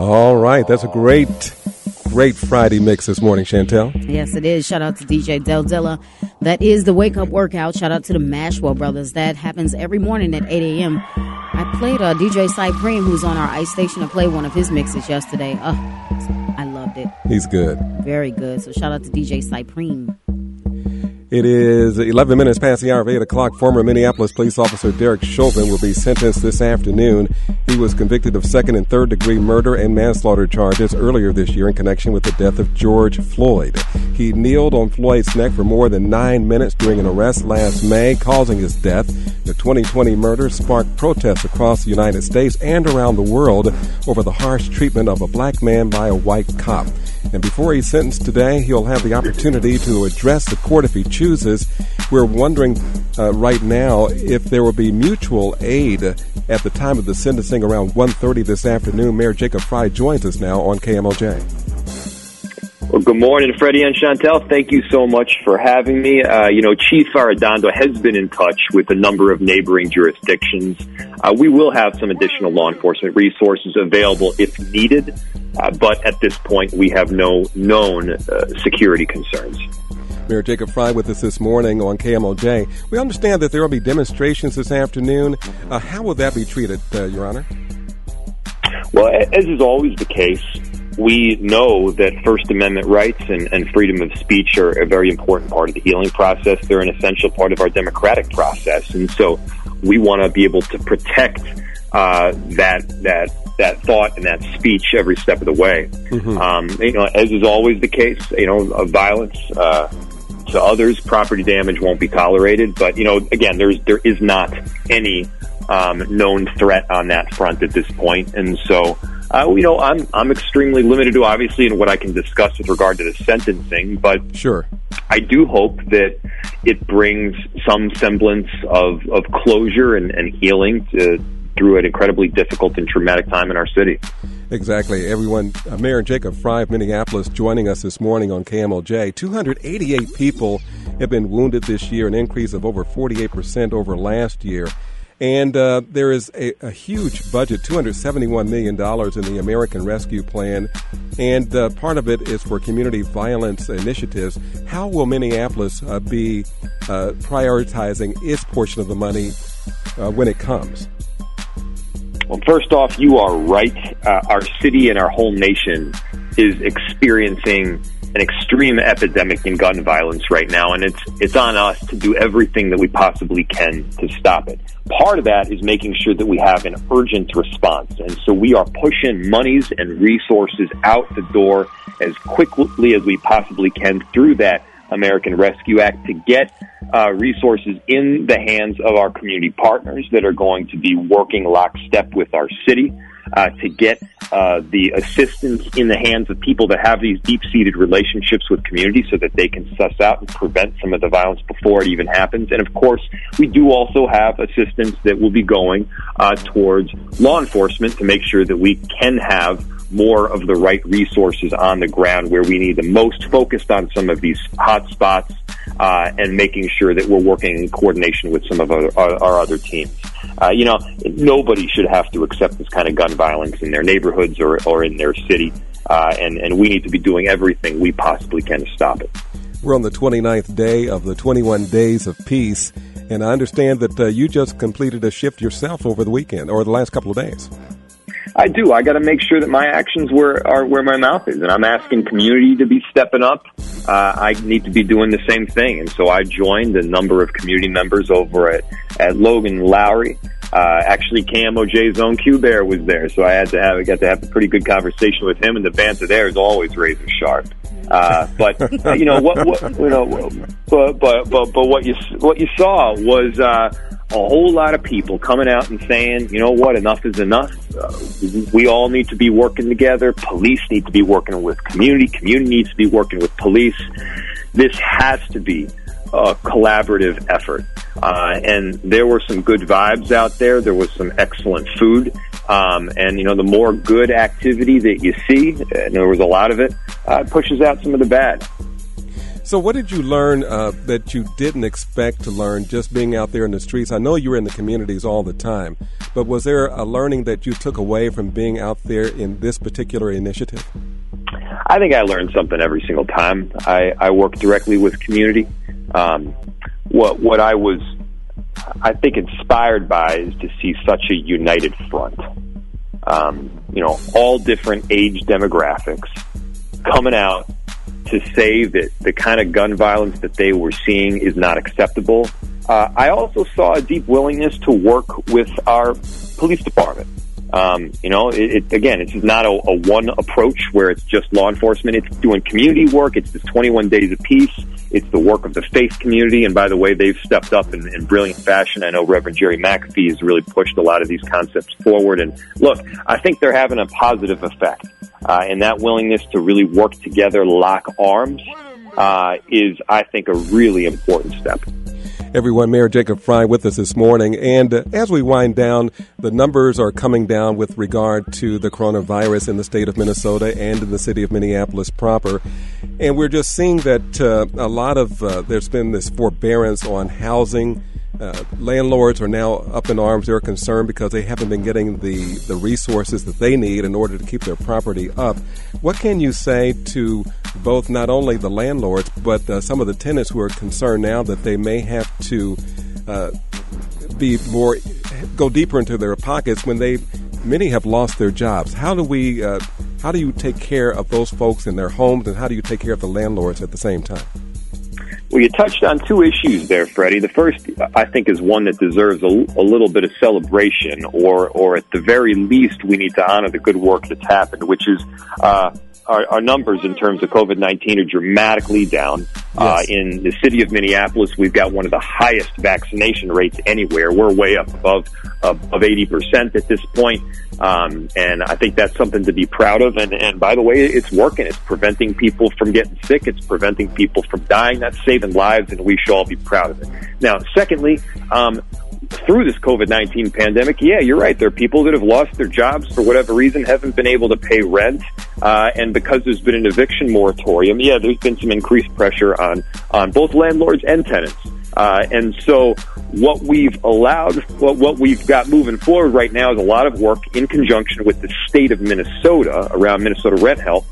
All right, that's a great, great Friday mix this morning, Chantel. Yes, it is. Shout out to DJ Del Dilla. That is the wake up workout. Shout out to the Mashwell brothers. That happens every morning at 8 a.m. I played uh, DJ Cypreme, who's on our ice station, to play one of his mixes yesterday. Oh, I loved it. He's good. Very good. So shout out to DJ Cypreme. It is 11 minutes past the hour of 8 o'clock. Former Minneapolis police officer Derek Chauvin will be sentenced this afternoon. He was convicted of second and third degree murder and manslaughter charges earlier this year in connection with the death of George Floyd. He kneeled on Floyd's neck for more than nine minutes during an arrest last May, causing his death. The 2020 murder sparked protests across the United States and around the world over the harsh treatment of a black man by a white cop. And before he's sentenced today, he'll have the opportunity to address the court if he chooses. We're wondering uh, right now if there will be mutual aid at the time of the sentencing around 1.30 this afternoon. Mayor Jacob Fry joins us now on KMOJ. Well, good morning, Freddie and Chantel. Thank you so much for having me. Uh, you know, Chief Arradondo has been in touch with a number of neighboring jurisdictions. Uh, we will have some additional law enforcement resources available if needed, uh, but at this point, we have no known uh, security concerns. Mayor Jacob Fry with us this morning on KMOJ. We understand that there will be demonstrations this afternoon. Uh, how will that be treated, uh, Your Honor? Well, as is always the case, we know that First Amendment rights and, and freedom of speech are a very important part of the healing process. They're an essential part of our democratic process. And so we want to be able to protect uh, that that that thought and that speech every step of the way. Mm-hmm. Um, you know, as is always the case, you know, of violence uh, to others, property damage won't be tolerated. But you know, again, there's there is not any um, known threat on that front at this point, and so uh, you know, I'm I'm extremely limited to obviously in what I can discuss with regard to the sentencing, but sure, I do hope that it brings some semblance of of closure and, and healing to, through an incredibly difficult and traumatic time in our city. Exactly. Everyone, uh, Mayor Jacob Fry of Minneapolis joining us this morning on KMOJ. 288 people have been wounded this year, an increase of over 48% over last year. And uh, there is a, a, huge budget, $271 million in the American Rescue Plan. And uh, part of it is for community violence initiatives. How will Minneapolis uh, be uh, prioritizing its portion of the money uh, when it comes? Well, first off, you are right. Uh, our city and our whole nation is experiencing an extreme epidemic in gun violence right now, and it's it's on us to do everything that we possibly can to stop it. Part of that is making sure that we have an urgent response, and so we are pushing monies and resources out the door as quickly as we possibly can through that American Rescue Act to get uh, resources in the hands of our community partners that are going to be working lockstep with our city uh, to get uh, the assistance in the hands of people that have these deep-seated relationships with communities so that they can suss out and prevent some of the violence before it even happens. And of course, we do also have assistance that will be going uh, towards law enforcement to make sure that we can have more of the right resources on the ground where we need the most focused on some of these hot spots uh, and making sure that we're working in coordination with some of our, our, our other teams. Uh, you know, nobody should have to accept this kind of gun violence in their neighborhoods or, or in their city, uh, and, and we need to be doing everything we possibly can to stop it. We're on the 29th day of the 21 Days of Peace, and I understand that uh, you just completed a shift yourself over the weekend or the last couple of days. I do. I got to make sure that my actions were are where my mouth is, and I'm asking community to be stepping up. Uh, I need to be doing the same thing, and so I joined a number of community members over at at Logan Lowry. Uh, actually, KMOJ's own Q Bear was there, so I had to have I got to have a pretty good conversation with him, and the banter there is always razor sharp. Uh, but you know what, what you know, but but but but what you what you saw was. Uh, a whole lot of people coming out and saying, you know what, enough is enough. Uh, we all need to be working together. Police need to be working with community. Community needs to be working with police. This has to be a collaborative effort. Uh, and there were some good vibes out there. There was some excellent food. Um, and, you know, the more good activity that you see, and there was a lot of it, uh, pushes out some of the bad. So, what did you learn uh, that you didn't expect to learn just being out there in the streets? I know you were in the communities all the time, but was there a learning that you took away from being out there in this particular initiative? I think I learned something every single time. I, I work directly with community. Um, what what I was, I think, inspired by is to see such a united front. Um, you know, all different age demographics coming out to say that the kind of gun violence that they were seeing is not acceptable. Uh, I also saw a deep willingness to work with our police department. Um, you know, it, it, again, it's not a, a one approach where it's just law enforcement. It's doing community work. It's this 21 days of peace. It's the work of the faith community. And by the way, they've stepped up in, in brilliant fashion. I know Reverend Jerry McAfee has really pushed a lot of these concepts forward. And look, I think they're having a positive effect. Uh, and that willingness to really work together, lock arms, uh, is, I think, a really important step everyone. Mayor Jacob Fry with us this morning. And uh, as we wind down, the numbers are coming down with regard to the coronavirus in the state of Minnesota and in the city of Minneapolis proper. And we're just seeing that uh, a lot of, uh, there's been this forbearance on housing. Uh, landlords are now up in arms. They're concerned because they haven't been getting the, the resources that they need in order to keep their property up. What can you say to both not only the landlords but uh, some of the tenants who are concerned now that they may have to uh, be more go deeper into their pockets when they many have lost their jobs. How do we uh, how do you take care of those folks in their homes and how do you take care of the landlords at the same time? Well, you touched on two issues there, Freddie. The first, I think, is one that deserves a, a, little bit of celebration, or, or at the very least, we need to honor the good work that's happened, which is uh, our, our numbers in terms of COVID 19 are dramatically down. Uh, yes. Uh, in the city of Minneapolis, we've got one of the highest vaccination rates anywhere. We're way up above, uh, of 80% at this point. Um, and I think that's something to be proud of. And, and by the way, it's working. It's preventing people from getting sick. It's preventing people from dying. That's saving lives, and we should all be proud of it. Now, secondly, um, through this COVID 19 pandemic, yeah, you're right. There are people that have lost their jobs for whatever reason, haven't been able to pay rent. Uh, and because there's been an eviction moratorium, yeah, there's been some increased pressure on, on both landlords and tenants. Uh, and so what we've allowed, what, what we've got moving forward right now is a lot of work in conjunction with the state of Minnesota around Minnesota rent help.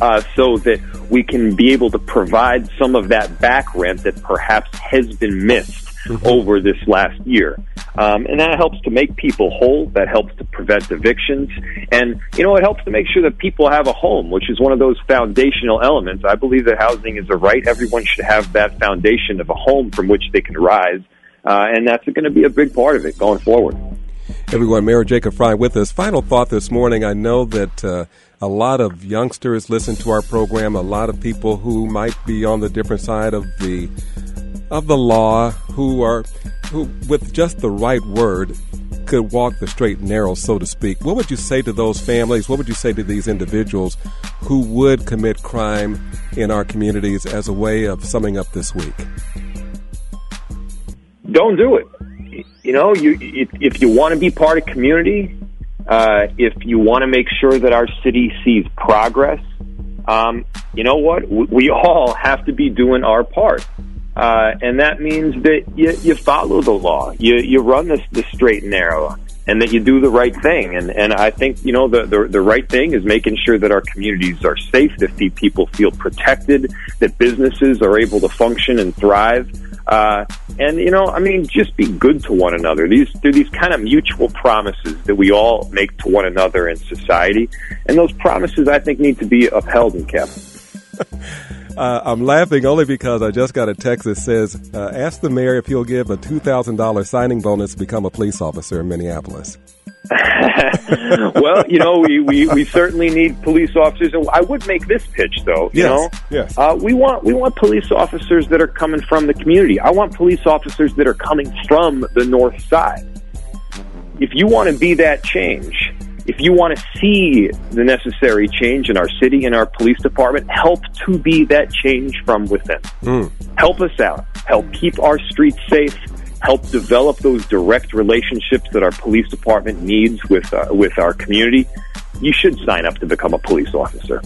Uh, so that we can be able to provide some of that back rent that perhaps has been missed mm-hmm. over this last year. Um, and that helps to make people whole. That helps to prevent evictions. And, you know, it helps to make sure that people have a home, which is one of those foundational elements. I believe that housing is a right. Everyone should have that foundation of a home from which they can rise. Uh, and that's going to be a big part of it going forward. Everyone, Mayor Jacob Fry with us. Final thought this morning. I know that uh, a lot of youngsters listen to our program, a lot of people who might be on the different side of the of the law who are who with just the right word could walk the straight and narrow so to speak. What would you say to those families? What would you say to these individuals who would commit crime in our communities as a way of summing up this week? Don't do it. You know you if, if you want to be part of community uh, if you want to make sure that our city sees progress um, you know what we all have to be doing our part uh, and that means that you, you follow the law. You, you run this, the straight and narrow and that you do the right thing. And, and I think, you know, the, the, the right thing is making sure that our communities are safe, that people feel protected, that businesses are able to function and thrive. Uh, and you know, I mean, just be good to one another. These they're these kind of mutual promises that we all make to one another in society, and those promises I think need to be upheld and kept. Uh, I'm laughing only because I just got a text that says, uh, "Ask the mayor if he'll give a two thousand dollars signing bonus to become a police officer in Minneapolis." well, you know, we, we, we certainly need police officers. And I would make this pitch, though. You yes, know, yes. Uh, we want we want police officers that are coming from the community. I want police officers that are coming from the north side. If you want to be that change, if you want to see the necessary change in our city and our police department, help to be that change from within. Mm. Help us out. Help keep our streets safe. Help develop those direct relationships that our police department needs with uh, with our community. You should sign up to become a police officer.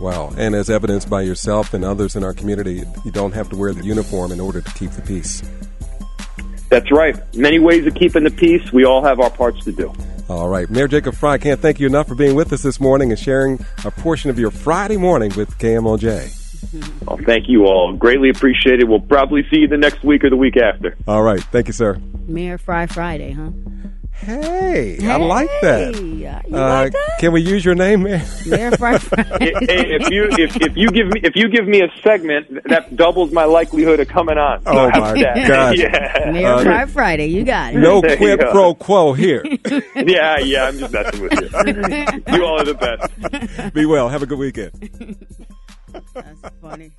Wow. And as evidenced by yourself and others in our community, you don't have to wear the uniform in order to keep the peace. That's right. Many ways of keeping the peace. We all have our parts to do. All right. Mayor Jacob Fry, can't thank you enough for being with us this morning and sharing a portion of your Friday morning with KMOJ. Well, thank you all. Greatly appreciated. We'll probably see you the next week or the week after. All right. Thank you, sir. Mayor Fry Friday, huh? Hey, I like that. You Uh, like that? Can we use your name, Mayor? Mayor Fry Friday. Hey, if you if, if you give me if you give me a segment, that doubles my likelihood of coming on. So Oh, how's my that? God. Yeah. Mayor Uh, Fry Friday, you got it. No There quid go. pro quo here. yeah, yeah. I'm just messing with you. You all are the best. Be well. Have a good weekend. That's funny.